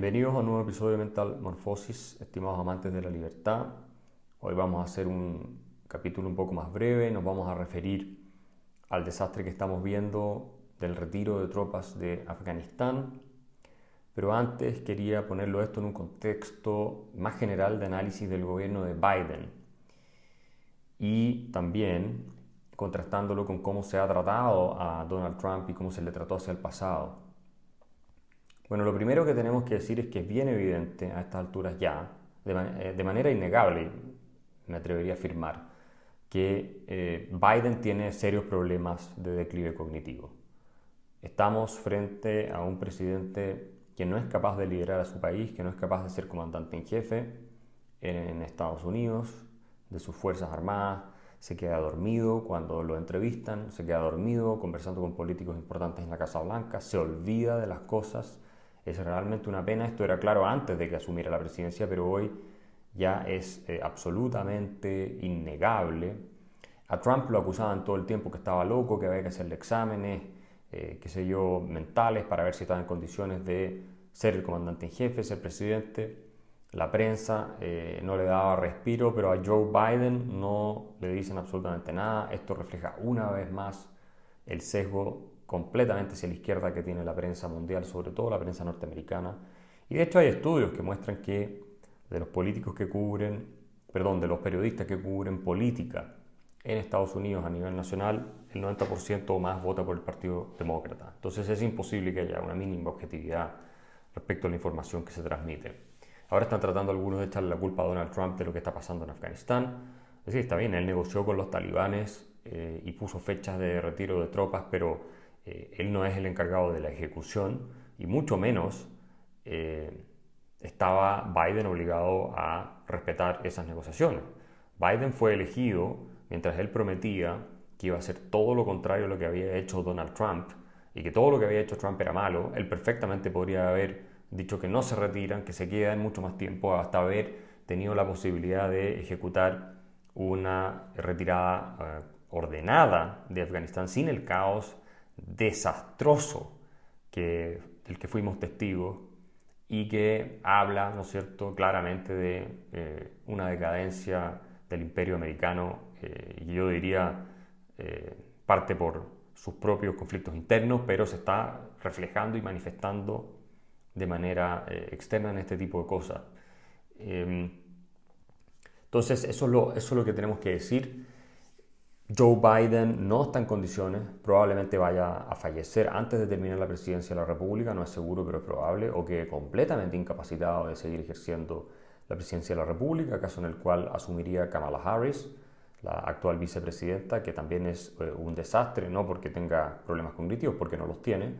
Bienvenidos a un nuevo episodio de Mental Morphosis, estimados amantes de la libertad. Hoy vamos a hacer un capítulo un poco más breve, nos vamos a referir al desastre que estamos viendo del retiro de tropas de Afganistán. Pero antes quería ponerlo esto en un contexto más general de análisis del gobierno de Biden y también contrastándolo con cómo se ha tratado a Donald Trump y cómo se le trató hacia el pasado. Bueno, lo primero que tenemos que decir es que es bien evidente a estas alturas ya, de, eh, manera innegable, me atrevería a afirmar, que eh, Biden tiene serios problemas de declive cognitivo. Estamos frente a un presidente que no es capaz de liderar a su país, que no es capaz de ser comandante en jefe en Estados Unidos, de sus Fuerzas Armadas, se queda dormido cuando lo entrevistan, se queda dormido conversando con políticos importantes en la Casa Blanca, se olvida de las cosas. Es realmente una pena, esto era claro antes de que asumiera la presidencia, pero hoy ya es eh, absolutamente innegable. A Trump lo acusaban todo el tiempo que estaba loco, que había que hacerle exámenes, eh, qué sé yo, mentales para ver si estaba en condiciones de ser el comandante en jefe, ser presidente. La prensa eh, no le daba respiro, pero a Joe Biden no le dicen absolutamente nada. Esto refleja una vez más el sesgo completamente hacia la izquierda que tiene la prensa mundial, sobre todo la prensa norteamericana. Y de hecho hay estudios que muestran que de los políticos que cubren, perdón, de los periodistas que cubren política en Estados Unidos a nivel nacional, el 90% o más vota por el Partido Demócrata. Entonces es imposible que haya una mínima objetividad respecto a la información que se transmite. Ahora están tratando algunos de echarle la culpa a Donald Trump de lo que está pasando en Afganistán. Es decir, está bien, él negoció con los talibanes eh, y puso fechas de retiro de tropas, pero eh, él no es el encargado de la ejecución y mucho menos eh, estaba Biden obligado a respetar esas negociaciones. Biden fue elegido mientras él prometía que iba a hacer todo lo contrario a lo que había hecho Donald Trump y que todo lo que había hecho Trump era malo, él perfectamente podría haber dicho que no se retiran, que se quedan mucho más tiempo hasta haber tenido la posibilidad de ejecutar una retirada eh, ordenada de Afganistán sin el caos desastroso que, del que fuimos testigos y que habla, ¿no es cierto?, claramente de eh, una decadencia del imperio americano eh, y yo diría parte por sus propios conflictos internos, pero se está reflejando y manifestando de manera eh, externa en este tipo de cosas. Em, entonces, eso es, eso es lo que tenemos que decir. Joe Biden no está en condiciones, probablemente vaya a fallecer antes de terminar la presidencia de la República, no es seguro, pero es probable, o que completamente incapacitado de seguir ejerciendo la presidencia de la República, caso en el cual asumiría Kamala Harris, la actual vicepresidenta, que también es eh, un desastre, no porque tenga problemas cognitivos, porque no los tiene,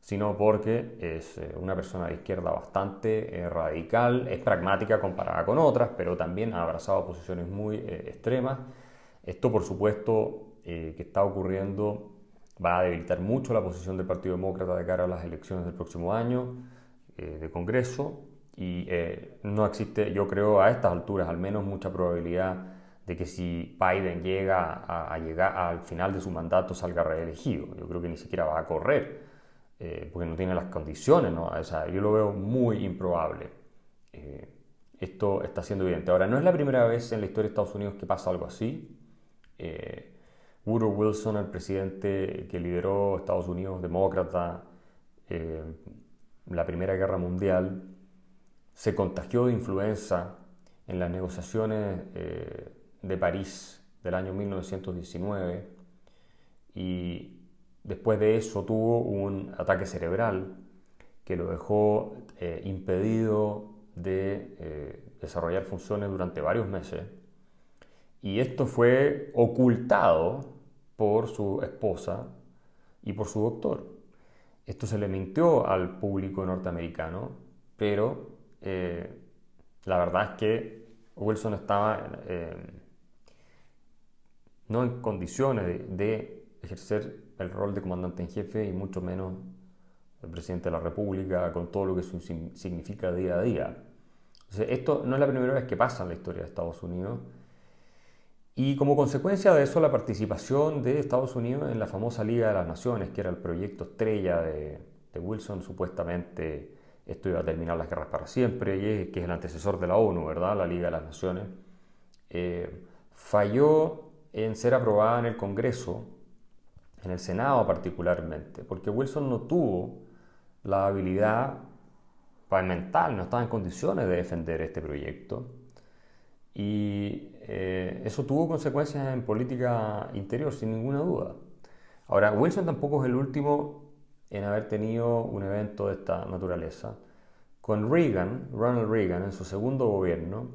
sino porque es eh, una persona de izquierda bastante eh, radical, es pragmática comparada con otras, pero también ha abrazado posiciones muy extremas. Esto, por supuesto, que está ocurriendo va a debilitar mucho la posición del Partido Demócrata de cara a las elecciones del próximo año de Congreso y no existe, yo creo, a estas alturas al menos mucha probabilidad de que si Biden llega al final de su mandato salga reelegido. Yo creo que ni siquiera va a correr eh, porque no tiene las condiciones, ¿no? O sea, yo lo veo muy improbable. Eh, esto está siendo evidente. Ahora, no es la primera vez en la historia de Estados Unidos que pasa algo así. Eh, Woodrow Wilson, el presidente que lideró Estados Unidos, demócrata, la Primera Guerra Mundial, se contagió de influenza en las negociaciones de París del año 1919 y Después de eso tuvo un ataque cerebral que lo dejó eh, impedido de eh, desarrollar funciones durante varios meses. Y esto fue ocultado por su esposa y por su doctor. Esto se le mintió al público norteamericano, pero eh, la verdad es que Wilson estaba no en condiciones de ejercer el rol de comandante en jefe y mucho menos el presidente de la República con todo lo que eso significa día a día. esto no es la primera vez que pasa en la historia de Estados Unidos. Y como consecuencia de eso, la participación de Estados Unidos en la famosa Liga de las Naciones, que era el proyecto estrella de, Wilson, supuestamente esto iba a terminar las guerras para siempre, y que es el antecesor de la ONU, ¿verdad? La Liga de las Naciones, eh, falló en ser aprobada en el Congreso, en el Senado particularmente, porque Wilson no tuvo la habilidad mental, no estaba en condiciones de defender este proyecto. Y eh, eso tuvo consecuencias en política interior, sin ninguna duda. Ahora, Wilson tampoco es el último en haber tenido un evento de esta naturaleza. Con Reagan, Ronald Reagan, en su segundo gobierno,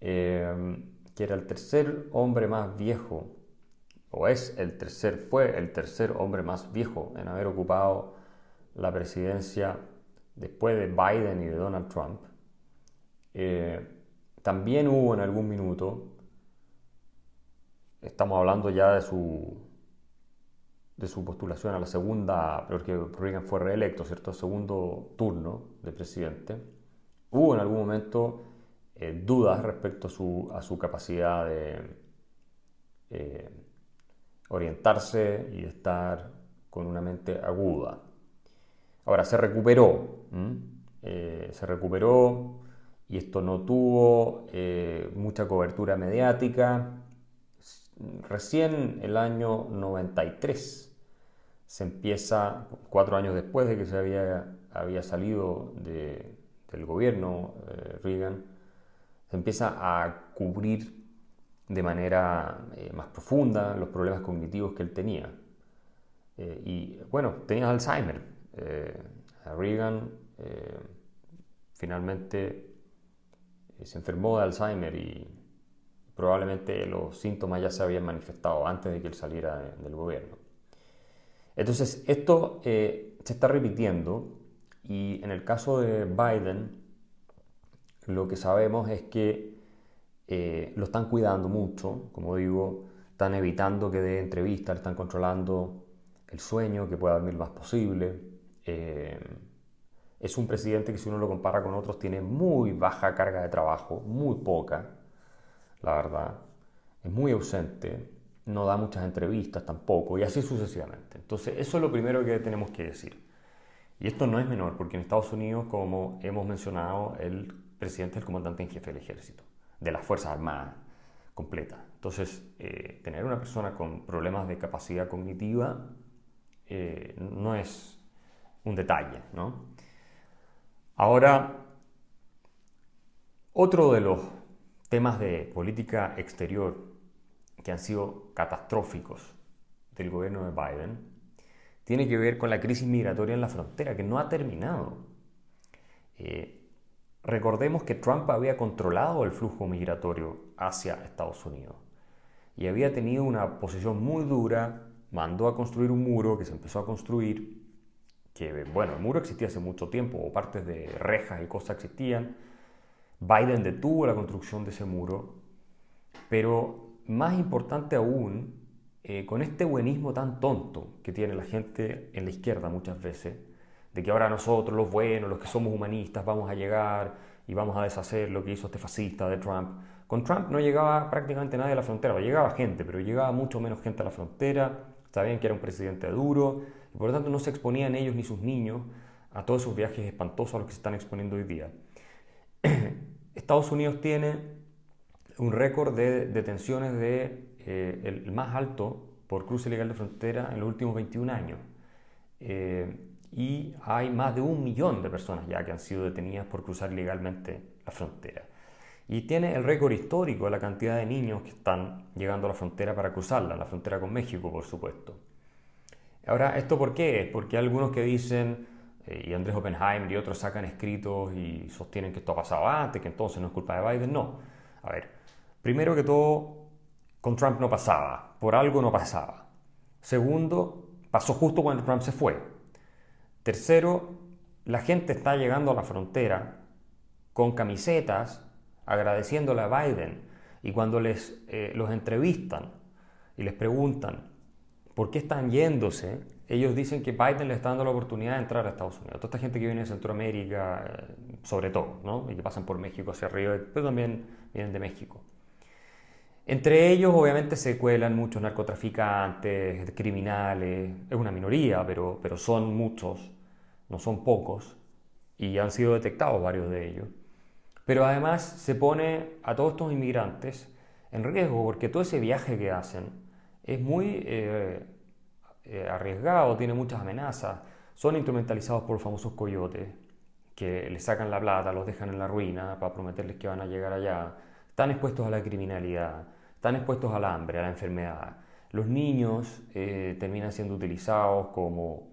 eh, que era el tercer hombre más viejo, o es el tercer, fue el tercer hombre más viejo en haber ocupado la presidencia después de Biden y de Donald Trump. Eh, también hubo en algún minuto, estamos hablando ya de su de su postulación a la segunda, porque Reagan fue reelecto, ¿cierto? Segundo turno de presidente, hubo en algún momento eh, dudas respecto a su, a su capacidad de eh, orientarse y de estar con una mente aguda. Ahora, se recuperó, eh, se recuperó y esto no tuvo mucha cobertura mediática. Recién el año 93 se empieza, cuatro años después de que se había, había salido del gobierno Reagan, se empieza a cubrir de manera eh, más profunda los problemas cognitivos que él tenía. Eh, y bueno, tenía Alzheimer. Eh, Reagan finalmente se enfermó de Alzheimer y probablemente los síntomas ya se habían manifestado antes de que él saliera del gobierno. Entonces, esto se está repitiendo y en el caso de Biden, lo que sabemos es que eh, lo están cuidando mucho, como digo, están evitando que dé entrevistas, están controlando el sueño, que pueda dormir lo más posible. Eh, es un presidente que si uno lo compara con otros tiene muy baja carga de trabajo, muy poca, la verdad. Es muy ausente, no da muchas entrevistas tampoco, y así sucesivamente. Entonces, eso es lo primero que tenemos que decir. Y esto no es menor, porque en Estados Unidos, como hemos mencionado, el presidente es el comandante en jefe del ejército, de las Fuerzas Armadas completa. Entonces, eh, tener una persona con problemas de capacidad cognitiva eh, no es un detalle, ¿no? Ahora, otro de los temas de política exterior que han sido catastróficos del gobierno de Biden tiene que ver con la crisis migratoria en la frontera, que no ha terminado. Eh, Recordemos que Trump había controlado el flujo migratorio hacia Estados Unidos y había tenido una posición muy dura, mandó a construir un muro que se empezó a construir, que bueno, el muro existía hace mucho tiempo, o partes de rejas y cosas existían. Biden detuvo la construcción de ese muro, pero más importante aún, eh, con este buenismo tan tonto que tiene la gente en la izquierda muchas veces, de que ahora nosotros, los buenos, los que somos humanistas, vamos a llegar y vamos a deshacer lo que hizo este fascista de Trump. Con Trump no llegaba prácticamente nadie a la frontera, llegaba gente, pero llegaba mucho menos gente a la frontera, sabían que era un presidente duro, y por lo tanto no se exponían ellos ni sus niños a todos esos viajes espantosos a los que se están exponiendo hoy día. Estados Unidos tiene un récord de detenciones de, eh, el más alto por cruce ilegal de frontera en los últimos 21 años. Eh, y hay más de un millón de personas ya que han sido detenidas por cruzar ilegalmente la frontera. Y tiene el récord histórico de la cantidad de niños que están llegando a la frontera para cruzarla, la frontera con México, por supuesto. Ahora, ¿esto por qué? Es porque algunos que dicen, eh, y Andrés Oppenheimer y otros sacan escritos y sostienen que esto ha pasado antes, que entonces no es culpa de Biden. No. A ver, primero que todo, con Trump no pasaba, por algo no pasaba. Segundo, pasó justo cuando Trump se fue. Tercero, la gente está llegando a la frontera con camisetas agradeciéndole a Biden y cuando les eh, los entrevistan y les preguntan por qué están yéndose, ellos dicen que Biden les está dando la oportunidad de entrar a Estados Unidos. Toda esta gente que viene de Centroamérica, eh, sobre todo, ¿no? y que pasan por México hacia arriba, pero también vienen de México. Entre ellos, obviamente, se cuelan muchos narcotraficantes, criminales, es una minoría, pero, pero son muchos, no son pocos. y han sido detectados varios de ellos. Pero además se pone a todos estos inmigrantes en riesgo porque todo ese viaje que hacen es muy eh, eh, arriesgado, tiene muchas amenazas, son instrumentalizados por los famosos coyotes que les sacan la plata, los dejan en la ruina para prometerles que van a llegar allá, están expuestos a la criminalidad, están expuestos al hambre, a la enfermedad. Los niños eh, terminan siendo utilizados como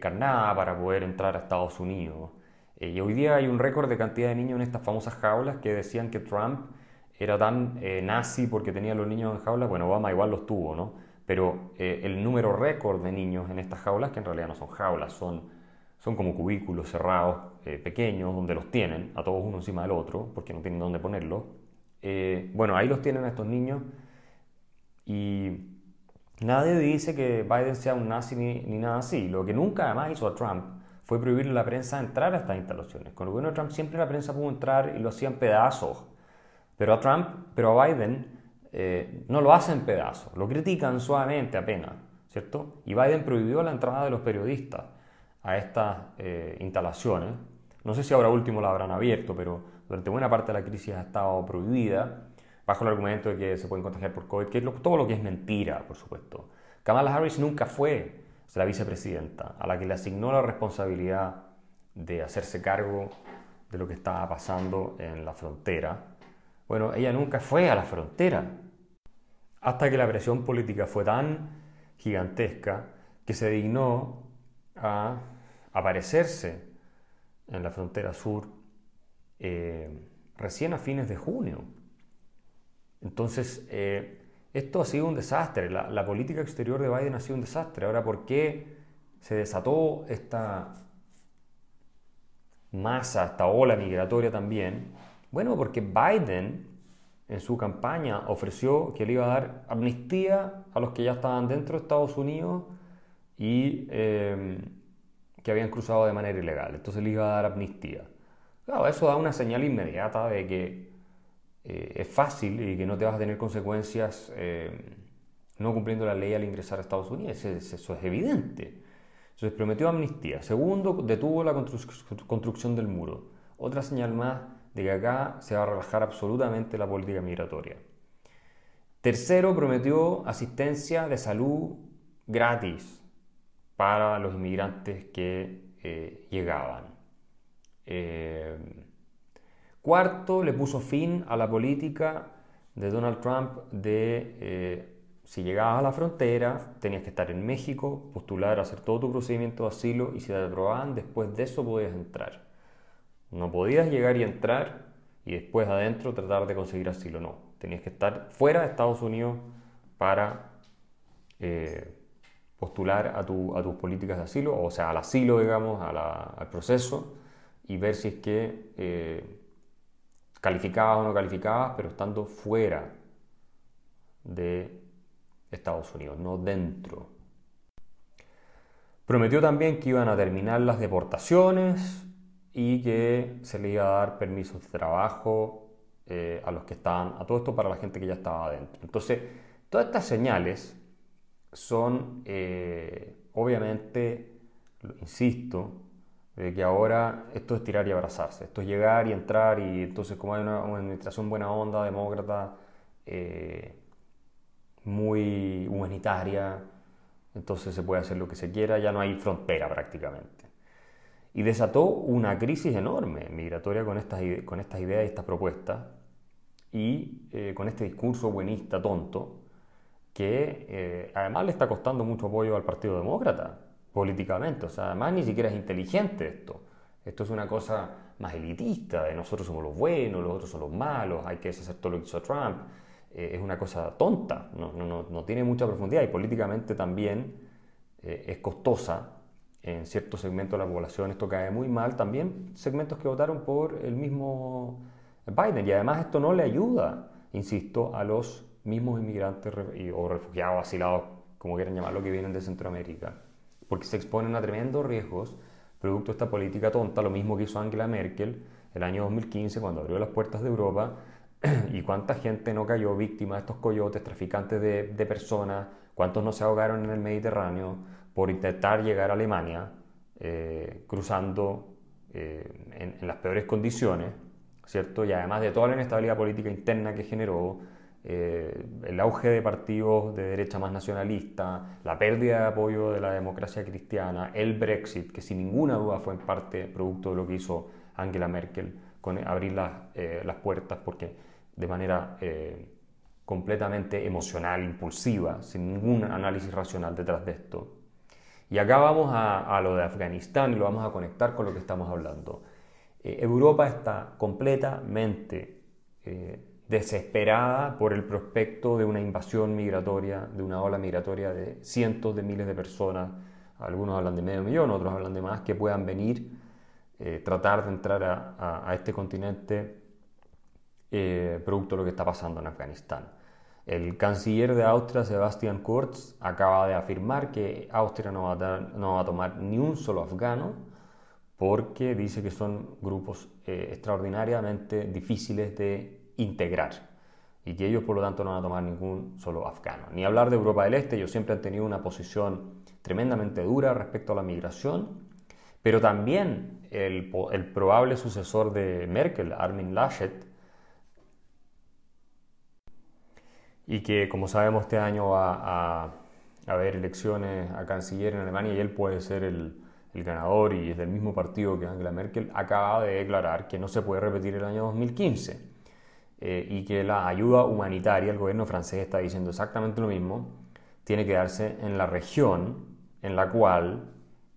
carnada para poder entrar a Estados Unidos. Y hoy día hay un récord de cantidad de niños en estas famosas jaulas que decían que Trump era tan eh, nazi porque tenía los niños en jaulas, bueno, Obama igual los tuvo, ¿no? Pero eh, el número récord de niños en estas jaulas, que en realidad no son jaulas, son, son como cubículos cerrados, eh, pequeños, donde los tienen, a todos uno encima del otro, porque no tienen dónde ponerlos. bueno, ahí los tienen a estos niños y nadie dice que Biden sea un nazi ni, ni nada así. Lo que nunca además hizo a Trump fue prohibirle a la prensa entrar a estas instalaciones. Con el gobierno de Trump siempre la prensa pudo entrar y lo hacían pedazos pero a Trump, pero a Biden eh, no lo hacen pedazos, lo critican suavemente apenas, ¿cierto? Y Biden prohibió la entrada de los periodistas a estas eh, instalaciones. No sé si ahora último la habrán abierto, pero durante buena parte de la crisis ha estado prohibida, bajo el argumento de que se pueden contagiar por COVID, que es todo lo que es mentira, por supuesto. Kamala Harris nunca fue la vicepresidenta a la que le asignó la responsabilidad de hacerse cargo de lo que estaba pasando en la frontera bueno, ella nunca fue a la frontera, hasta que la presión política fue tan gigantesca que se dignó a aparecerse en la frontera sur eh, recién a fines de junio. Entonces, eh, esto ha sido un desastre, la, la, política exterior de Biden ha sido un desastre. Ahora, ¿por qué se desató esta masa, esta ola migratoria también? Bueno, porque Biden en su campaña ofreció que le iba a dar amnistía a los que ya estaban dentro de Estados Unidos y eh, que habían cruzado de manera ilegal. Entonces le iba a dar amnistía. Claro, eso da una señal inmediata de que eh, es fácil y que no te vas a tener consecuencias eh, no cumpliendo la ley al ingresar a Estados Unidos. Eso, es evidente. Entonces prometió amnistía. Segundo, detuvo la construcción del muro. Otra señal más de que acá se va a relajar absolutamente la política migratoria. Tercero, prometió asistencia de salud gratis para los inmigrantes que eh, llegaban. Eh, cuarto, le puso fin a la política de Donald Trump de eh, si llegabas a la frontera, tenías que estar en México, postular, hacer todo tu procedimiento de asilo y si te aprobaban, después de eso podías entrar. No podías llegar y entrar y después adentro tratar de conseguir asilo. No, tenías que estar fuera de Estados Unidos para eh, postular a, tus políticas de asilo, o sea, al asilo, digamos, al proceso, y ver si es que eh, calificabas o no calificabas, pero estando fuera de Estados Unidos, no dentro. Prometió también que iban a terminar las deportaciones, y que se le iba a dar permisos de trabajo eh, a los que estaban, a todo esto para la gente que ya estaba adentro. Entonces, todas estas señales son, eh, obviamente, insisto, de que ahora esto es tirar y abrazarse, esto es llegar y entrar y entonces como hay una, administración buena onda, demócrata, eh, muy humanitaria, entonces se puede hacer lo que se quiera, ya no hay frontera prácticamente. Y desató una crisis enorme migratoria con estas, con estas ideas y estas propuestas y eh, con este discurso buenista tonto que eh, además le está costando mucho apoyo al Partido Demócrata políticamente, o sea, además ni siquiera es inteligente esto. Esto es una cosa más elitista, de nosotros somos los buenos, los otros son los malos, hay que deshacer todo lo que hizo Trump. Eh, es una cosa tonta, no, no, no, tiene mucha profundidad y políticamente también es costosa en ciertos segmentos de la población esto cae muy mal, también segmentos que votaron por el mismo Biden. Y además esto no le ayuda, insisto, a los mismos inmigrantes o refugiados, asilados, como quieran llamarlo, que vienen de Centroamérica, porque se exponen a tremendos riesgos producto de esta política tonta, lo mismo que hizo Angela Merkel el año 2015 cuando abrió las puertas de Europa y cuánta gente no cayó víctima de estos coyotes, traficantes de, de personas, cuántos no se ahogaron en el Mediterráneo, por intentar llegar a Alemania, eh, cruzando en, en, las peores condiciones, ¿cierto? Y además de toda la inestabilidad política interna que generó, eh, el auge de partidos de derecha más nacionalista, la pérdida de apoyo de la democracia cristiana, el Brexit, que sin ninguna duda fue en parte producto de lo que hizo Angela Merkel con abrir las, eh, las puertas, porque de manera eh, completamente emocional, impulsiva, sin ningún análisis racional detrás de esto. Y acá vamos a, a lo de Afganistán y lo vamos a conectar con lo que estamos hablando. Europa está completamente desesperada por el prospecto de una invasión migratoria, de una ola migratoria de cientos de miles de personas, algunos hablan de medio millón, otros hablan de más, que puedan venir, eh, tratar de entrar a, este continente eh, producto de lo que está pasando en Afganistán. El canciller de Austria, Sebastian Kurz, acaba de afirmar que Austria no va, a tomar ni un solo afgano porque dice que son grupos eh, extraordinariamente difíciles de integrar y que ellos por lo tanto no van a tomar ningún solo afgano. Ni hablar de Europa del Este, ellos siempre han tenido una posición tremendamente dura respecto a la migración, pero también el, probable sucesor de Merkel, Armin Laschet, y que como sabemos este año va a, haber elecciones a canciller en Alemania y él puede ser el, el ganador y es del mismo partido que Angela Merkel, acaba de declarar que no se puede repetir el año 2015 eh, y que la ayuda humanitaria, el gobierno francés está diciendo exactamente lo mismo, tiene que darse en la región en la cual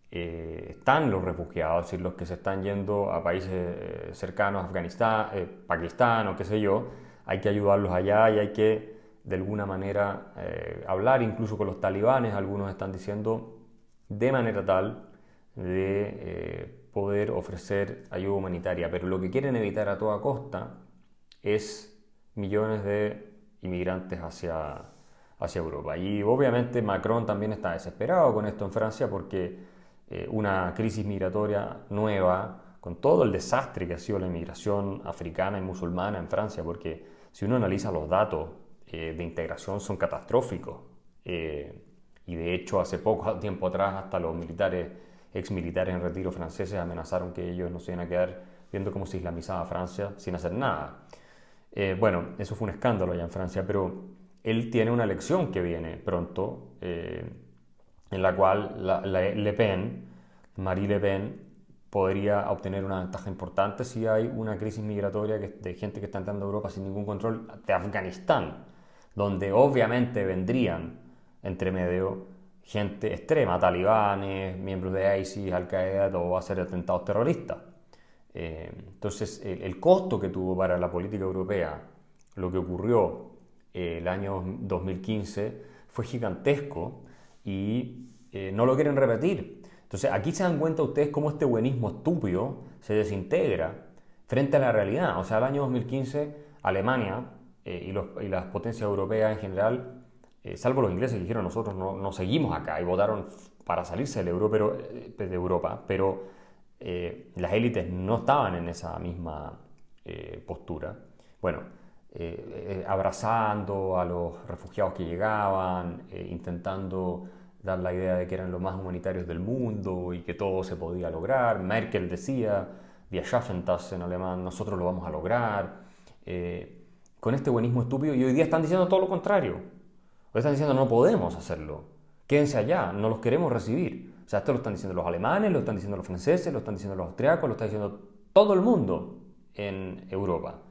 eh, están los refugiados y los que se están yendo a países eh, cercanos, Afganistán, Pakistán o qué sé yo, hay que ayudarlos allá y hay que de alguna manera hablar incluso con los talibanes, algunos están diciendo de manera tal de poder ofrecer ayuda humanitaria, pero lo que quieren evitar a toda costa es millones de inmigrantes hacia, hacia Europa. Y obviamente Macron también está desesperado con esto en Francia porque eh, una crisis migratoria nueva, con todo el desastre que ha sido la inmigración africana y musulmana en Francia, porque si uno analiza los datos eh, de integración son catastróficos. Eh, y de hecho hace poco tiempo atrás hasta los militares, ex militares en retiro franceses amenazaron que ellos no se iban a quedar viendo cómo se islamizaba Francia sin hacer nada. Eh, bueno, eso fue un escándalo ya en Francia, pero él tiene una elección que viene pronto, eh, en la cual Le Pen, Marie Le Pen, podría obtener una ventaja importante si hay una crisis migratoria de gente que está entrando a Europa sin ningún control de Afganistán, donde obviamente vendrían entre medio gente extrema, talibanes, miembros de ISIS, Al-Qaeda, todo va a ser atentados terroristas. Eh, entonces, el, costo que tuvo para la política europea lo que ocurrió eh, el año 2015 fue gigantesco y eh, no lo quieren repetir. Entonces, aquí se dan cuenta ustedes cómo este buenismo estúpido se desintegra frente a la realidad. O sea, el año 2015 Alemania y, las potencias europeas en general, salvo los ingleses que dijeron nosotros no, seguimos acá y votaron para salirse del euro, pero, de Europa, pero eh, las élites no estaban en esa misma eh, postura. Bueno, eh, abrazando a los refugiados que llegaban, intentando dar la idea de que eran los más humanitarios del mundo y que todo se podía lograr. Merkel decía, Wir schaffen das en alemán, nosotros lo vamos a lograr. con este buenismo estúpido y hoy día están diciendo todo lo contrario. Hoy están diciendo no podemos hacerlo. Quédense allá, no los queremos recibir. O sea, esto lo están diciendo los alemanes, lo están diciendo los franceses, lo están diciendo los austriacos, lo está diciendo todo el mundo en Europa.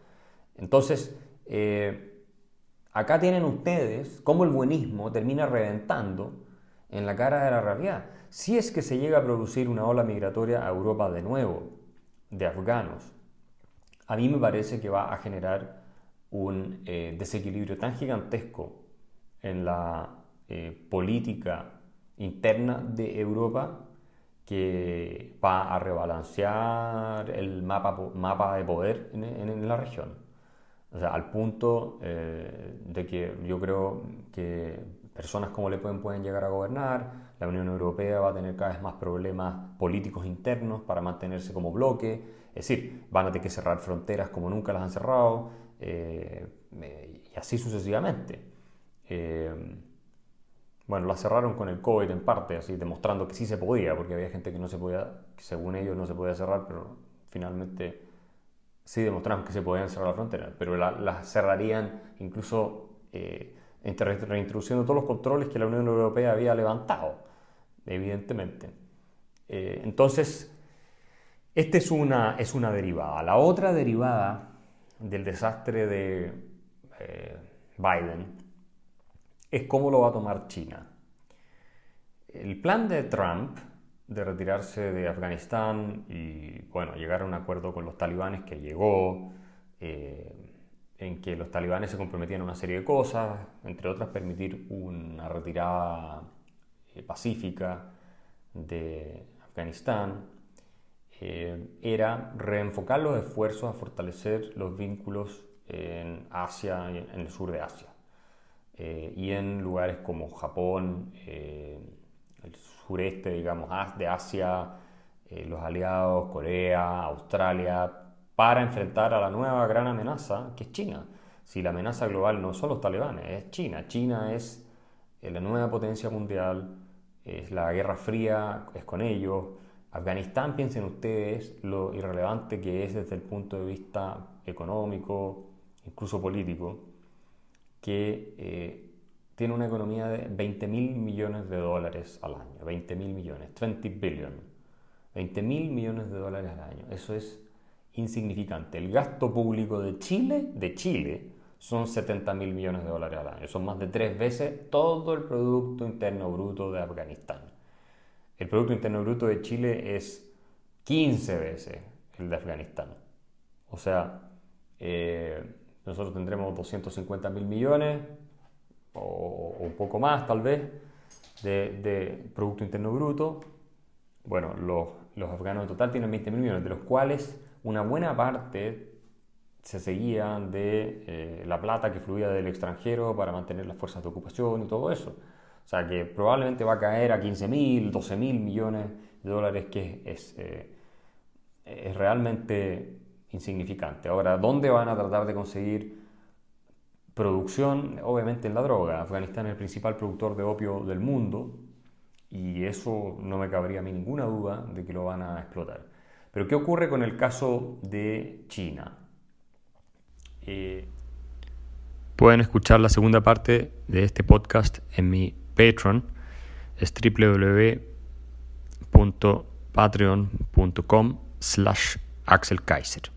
Entonces, eh, acá tienen ustedes cómo el buenismo termina reventando en la cara de la realidad. Si es que se llega a producir una ola migratoria a Europa de nuevo, de afganos, a mí me parece que va a generar un eh, desequilibrio tan gigantesco en la eh, política interna de Europa que va a rebalancear el mapa, mapa de poder en, la región. O sea, al punto eh, de que yo creo que personas como Le Pen pueden llegar a gobernar, la Unión Europea va a tener cada vez más problemas políticos internos para mantenerse como bloque, es decir, van a tener que cerrar fronteras como nunca las han cerrado, eh, y así sucesivamente. Bueno, la cerraron con el COVID en parte, así demostrando que sí se podía, porque había gente que no se podía, que según ellos no se podía cerrar, pero finalmente sí demostraron que se podían cerrar la frontera, pero las la cerrarían incluso eh, reintroduciendo todos los controles que la Unión Europea había levantado, evidentemente. Eh, entonces, esta es una, es una derivada. La otra derivada del desastre de eh, Biden es cómo lo va a tomar China. El plan de Trump de retirarse de Afganistán y bueno, llegar a un acuerdo con los talibanes que llegó, eh, en que los talibanes se comprometían a una serie de cosas, entre otras permitir una retirada eh, pacífica de Afganistán, eh, era reenfocar los esfuerzos a fortalecer los vínculos en Asia, en el sur de Asia, y en lugares como Japón, el sureste, digamos, de Asia, eh, los aliados, Corea, Australia, para enfrentar a la nueva gran amenaza que es China. Si la amenaza global no son los talibanes, es China. China es eh, la nueva potencia mundial, es la guerra fría, es con ellos. Afganistán, piensen ustedes lo irrelevante que es desde el punto de vista económico, incluso político, que eh, tiene una economía de 20 mil millones de dólares al año. 20 mil millones, 20 billion. 20 mil millones de dólares al año. Eso es insignificante. El gasto público de Chile, de Chile, son 70 mil millones de dólares al año. Son más de tres veces todo el Producto Interno Bruto de Afganistán. El Producto Interno Bruto de Chile es 15 veces el de Afganistán. O sea, eh, nosotros tendremos 250 mil millones, o, un poco más tal vez, de, Producto Interno Bruto. Bueno, los, los afganos en total tienen 20 mil millones, de los cuales una buena parte se seguían de eh, la plata que fluía del extranjero para mantener las fuerzas de ocupación y todo eso. O sea que probablemente va a caer a 15 mil, 12 mil millones de dólares, que es, eh, es realmente insignificante. Ahora, ¿dónde van a tratar de conseguir Producción, obviamente, en la droga. Afganistán es el principal productor de opio del mundo y eso no me cabría a ninguna duda de que lo van a explotar. Pero ¿qué ocurre con el caso de China? Eh, pueden escuchar la segunda parte de este podcast en mi Patreon, es www.patreon.com slash Axel Kaiser.